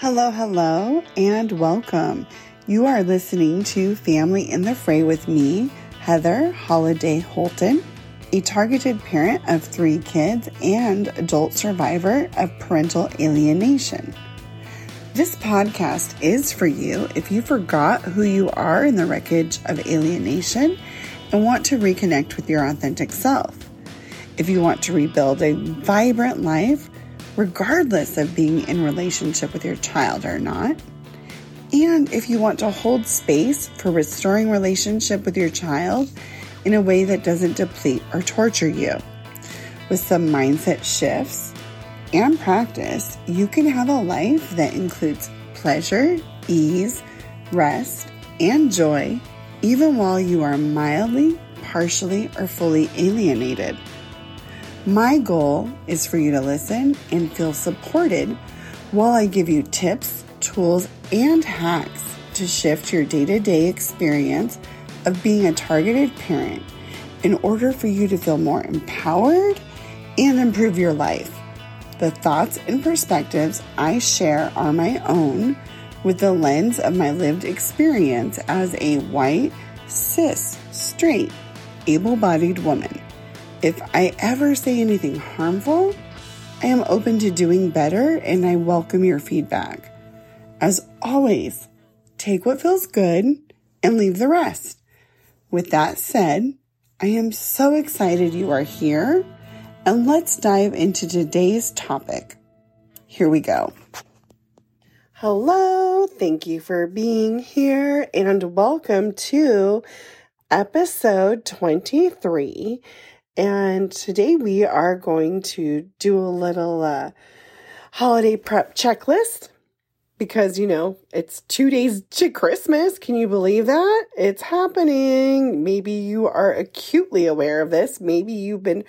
Hello, hello, and welcome. You are listening to Family in the Fray with me, Heather Holiday Holton, a targeted parent of three kids and adult survivor of parental alienation. This podcast is for you if you forgot who you are in the wreckage of alienation and want to reconnect with your authentic self. If you want to rebuild a vibrant life, regardless of being in relationship with your child or not. And if you want to hold space for restoring relationship with your child in a way that doesn't deplete or torture you. With some mindset shifts and practice, you can have a life that includes pleasure, ease, rest, and joy, even while you are mildly, partially, or fully alienated. My goal is for you to listen and feel supported while I give you tips, tools, and hacks to shift your day to day experience of being a targeted parent in order for you to feel more empowered and improve your life. The thoughts and perspectives I share are my own with the lens of my lived experience as a white, cis, straight, able bodied woman. If I ever say anything harmful, I am open to doing better and I welcome your feedback. As always, take what feels good and leave the rest. With that said, I am so excited you are here and let's dive into today's topic. Here we go. Hello, thank you for being here and welcome to episode 23. And today we are going to do a little uh, holiday prep checklist because, you know, it's two days to Christmas. Can you believe that? It's happening. Maybe you are acutely aware of this. Maybe you've been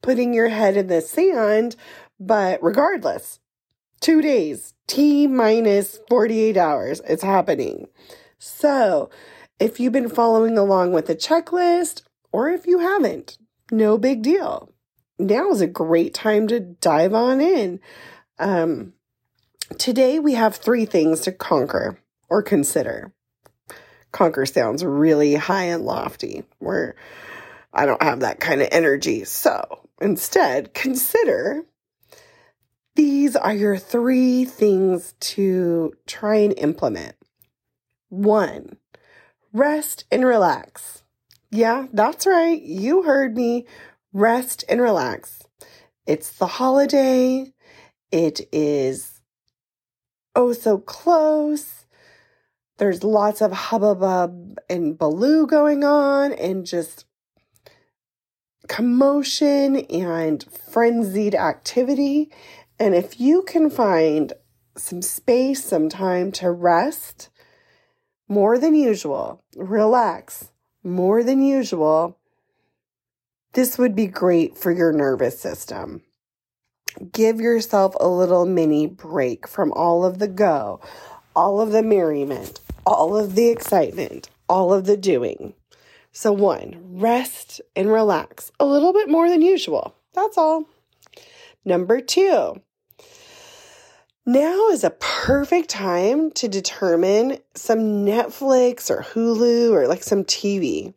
putting your head in the sand, but regardless, two days, T minus 48 hours, it's happening. So, if you've been following along with the checklist, or if you haven't, no big deal. Now is a great time to dive on in. Um, today we have three things to conquer or consider. Conquer sounds really high and lofty, where I don't have that kind of energy. So instead, consider these are your three things to try and implement. One, rest and relax. Yeah, that's right. You heard me. Rest and relax. It's the holiday. It is oh so close. There's lots of hubbub and baloo going on and just commotion and frenzied activity. And if you can find some space, some time to rest more than usual, relax, more than usual, this would be great for your nervous system. Give yourself a little mini break from all of the go, all of the merriment, all of the excitement, all of the doing. So, one, rest and relax a little bit more than usual. That's all. Number two, now is a perfect time to determine some Netflix or Hulu or like some TV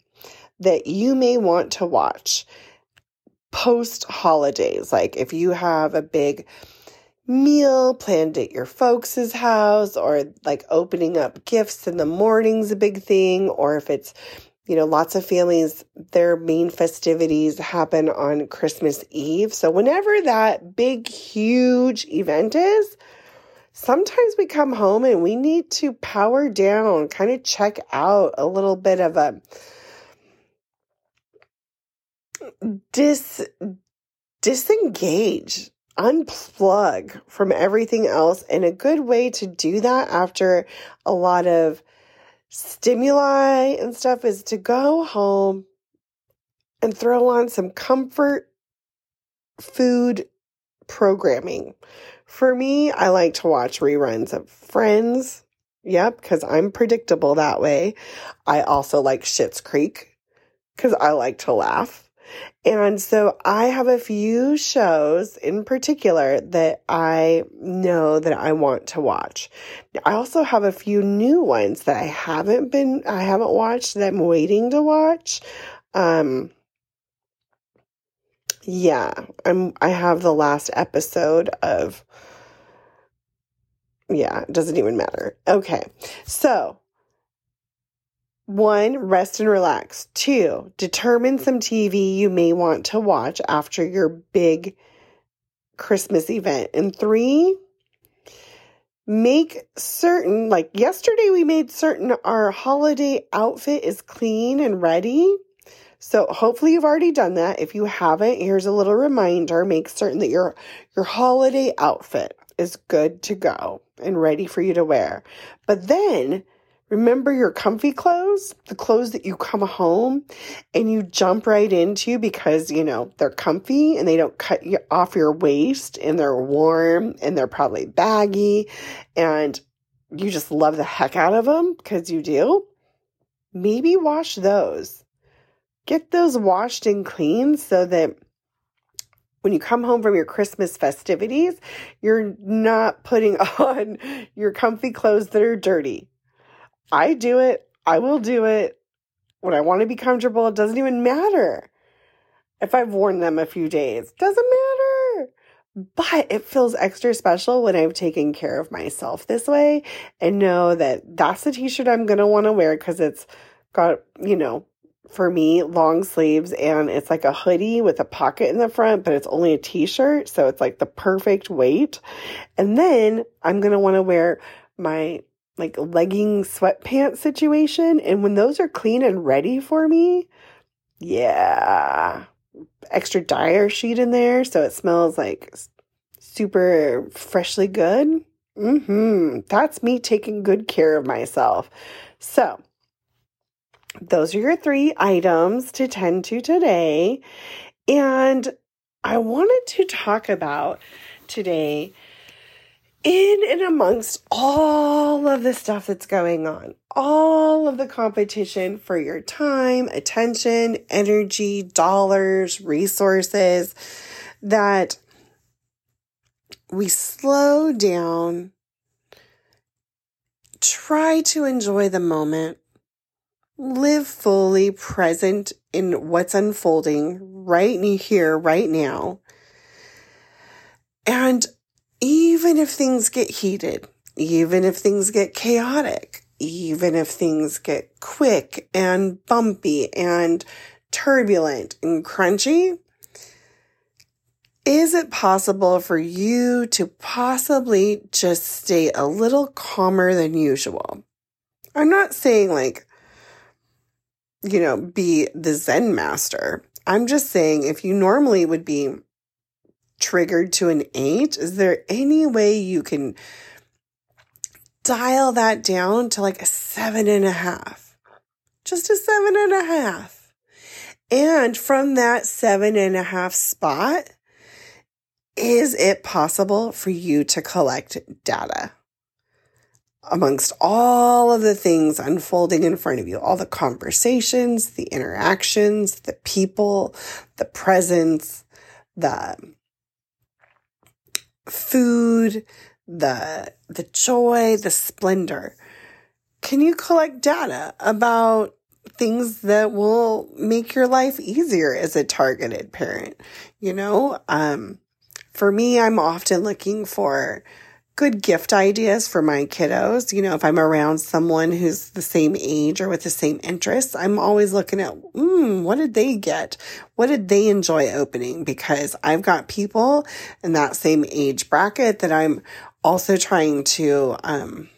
that you may want to watch post holidays. Like if you have a big meal planned at your folks' house or like opening up gifts in the morning's a big thing or if it's you know lots of families their main festivities happen on Christmas Eve. So whenever that big huge event is, sometimes we come home and we need to power down, kind of check out a little bit of a dis disengage unplug from everything else. And a good way to do that after a lot of stimuli and stuff is to go home and throw on some comfort food programming for me, I like to watch reruns of Friends. Yep, because I'm predictable that way. I also like Schitt's Creek because I like to laugh. And so I have a few shows in particular that I know that I want to watch. I also have a few new ones that I haven't been, I haven't watched that I'm waiting to watch. Um, yeah, I'm, I have the last episode of, yeah, it doesn't even matter. Okay. So one, rest and relax. Two, determine some TV you may want to watch after your big Christmas event. And three, make certain, like yesterday, we made certain our holiday outfit is clean and ready. So hopefully you've already done that. If you haven't, here's a little reminder. Make certain that your your holiday outfit is good to go and ready for you to wear. But then Remember your comfy clothes, the clothes that you come home and you jump right into because, you know, they're comfy and they don't cut you off your waist and they're warm and they're probably baggy and you just love the heck out of them because you do. Maybe wash those. Get those washed and clean so that when you come home from your Christmas festivities, you're not putting on your comfy clothes that are dirty I do it. I will do it when I want to be comfortable. It doesn't even matter if I've worn them a few days. Doesn't matter. But it feels extra special when I've taken care of myself this way and know that that's the t-shirt I'm going to want to wear because it's got, you know, for me, long sleeves and it's like a hoodie with a pocket in the front, but it's only a t-shirt. So it's like the perfect weight. And then I'm going to want to wear my like legging sweatpants situation. And when those are clean and ready for me, yeah, extra dryer sheet in there so it smells like super freshly good. Mm-hmm. That's me taking good care of myself. So, those are your three items to tend to today. And I wanted to talk about today in and amongst all of the stuff that's going on, all of the competition for your time, attention, energy, dollars, resources, that we slow down, try to enjoy the moment, live fully present in what's unfolding right here, right now. And even if things get heated, even if things get chaotic, even if things get quick and bumpy and turbulent and crunchy, is it possible for you to possibly just stay a little calmer than usual? I'm not saying like, you know, be the Zen master. I'm just saying if you normally would be triggered to an eight, is there any way you can dial that down to like a seven and a half? Just a seven and a half. And from that seven and a half spot, is it possible for you to collect data? Amongst all of the things unfolding in front of you, all the conversations, the interactions, the people, the presence, the food, the the joy, the splendor. Can you collect data about things that will make your life easier as a targeted parent? You know, um, for me, I'm often looking for good gift ideas for my kiddos. You know, if I'm around someone who's the same age or with the same interests, I'm always looking at, hmm, what did they get? What did they enjoy opening? Because I've got people in that same age bracket that I'm also trying to, um,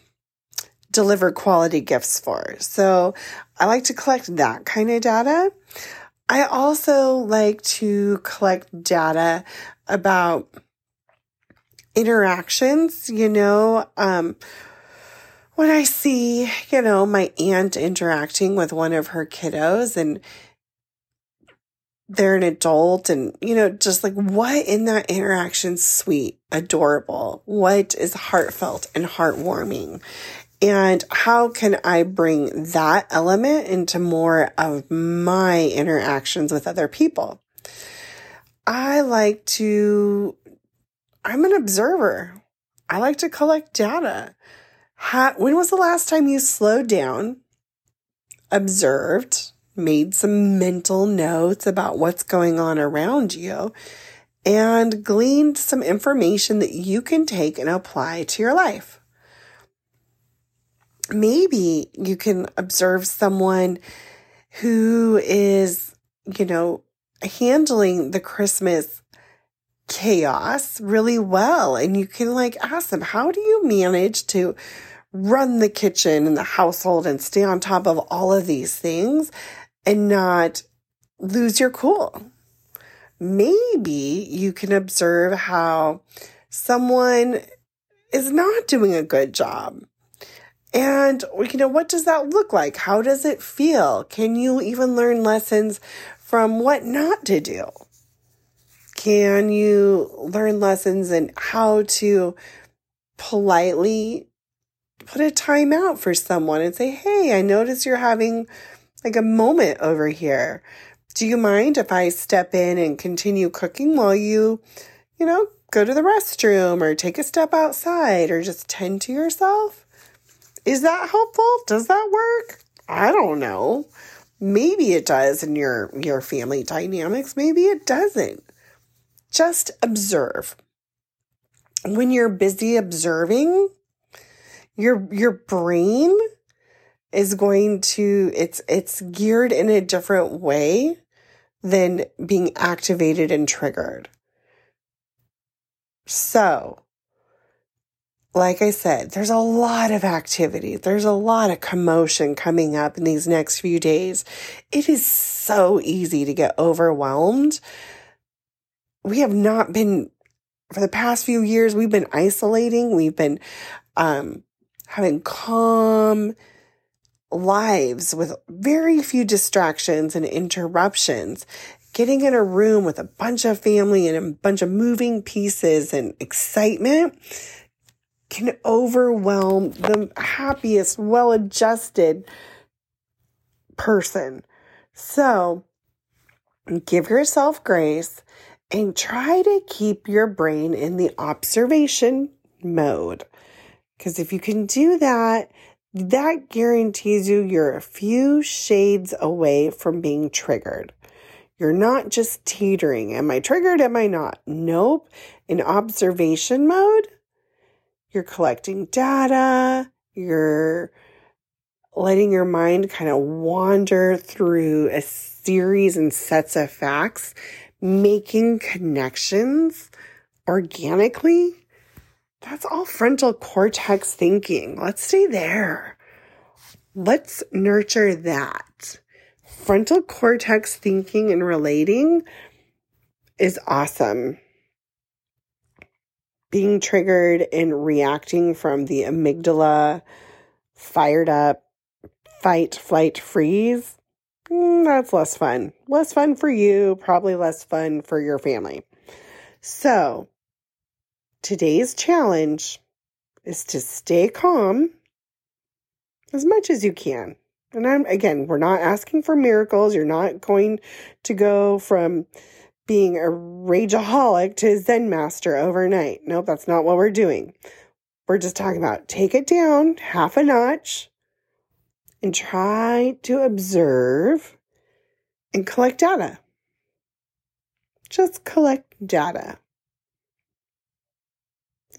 deliver quality gifts for. So I like to collect that kind of data. I also like to collect data about interactions, you know, um, when I see, you know, my aunt interacting with one of her kiddos and they're an adult and, you know, just like what in that interaction sweet, adorable, what is heartfelt and heartwarming. And how can I bring that element into more of my interactions with other people? I like to, I'm an observer. I like to collect data. How, when was the last time you slowed down, observed, made some mental notes about what's going on around you, and gleaned some information that you can take and apply to your life? maybe you can observe someone who is, you know, handling the Christmas chaos really well. And you can like ask them, how do you manage to run the kitchen and the household and stay on top of all of these things and not lose your cool? Maybe you can observe how someone is not doing a good job and, you know, what does that look like? How does it feel? Can you even learn lessons from what not to do? Can you learn lessons in how to politely put a time out for someone and say, Hey, I notice you're having like a moment over here. Do you mind if I step in and continue cooking while you, you know, go to the restroom or take a step outside or just tend to yourself? Is that helpful? Does that work? I don't know. Maybe it does in your your family dynamics, maybe it doesn't. Just observe. When you're busy observing, your your brain is going to it's it's geared in a different way than being activated and triggered. So, like I said, there's a lot of activity. There's a lot of commotion coming up in these next few days. It is so easy to get overwhelmed. We have not been, for the past few years, we've been isolating. We've been, um, having calm lives with very few distractions and interruptions. Getting in a room with a bunch of family and a bunch of moving pieces and excitement can overwhelm the happiest, well adjusted person. So give yourself grace and try to keep your brain in the observation mode. Because if you can do that, that guarantees you you're a few shades away from being triggered. You're not just teetering. Am I triggered? Am I not? Nope. In observation mode, you're collecting data, you're letting your mind kind of wander through a series and sets of facts, making connections organically. That's all frontal cortex thinking. Let's stay there. Let's nurture that. Frontal cortex thinking and relating is awesome being triggered and reacting from the amygdala, fired up, fight, flight, freeze, mm, that's less fun. Less fun for you, probably less fun for your family. So, today's challenge is to stay calm as much as you can. And I'm again, we're not asking for miracles. You're not going to go from being a rageaholic to Zen master overnight. Nope, that's not what we're doing. We're just talking about take it down half a notch and try to observe and collect data. Just collect data.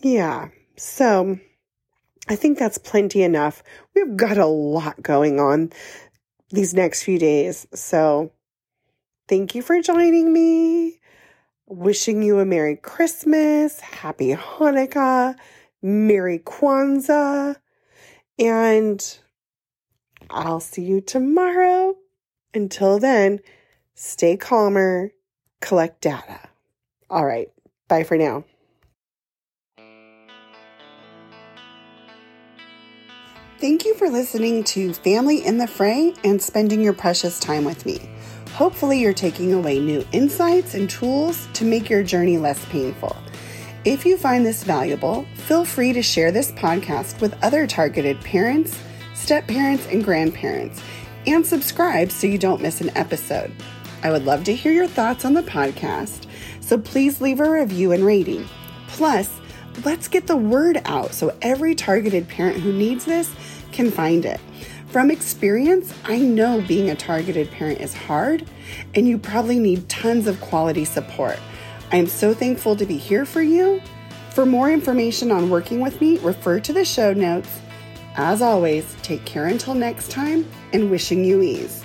Yeah, so I think that's plenty enough. We've got a lot going on these next few days. So Thank you for joining me. Wishing you a Merry Christmas, Happy Hanukkah, Merry Kwanzaa, and I'll see you tomorrow. Until then, stay calmer, collect data. All right, bye for now. Thank you for listening to Family in the Fray and spending your precious time with me. Hopefully, you're taking away new insights and tools to make your journey less painful. If you find this valuable, feel free to share this podcast with other targeted parents, step parents, and grandparents, and subscribe so you don't miss an episode. I would love to hear your thoughts on the podcast, so please leave a review and rating. Plus, let's get the word out so every targeted parent who needs this can find it. From experience, I know being a targeted parent is hard, and you probably need tons of quality support. I am so thankful to be here for you. For more information on working with me, refer to the show notes. As always, take care until next time and wishing you ease.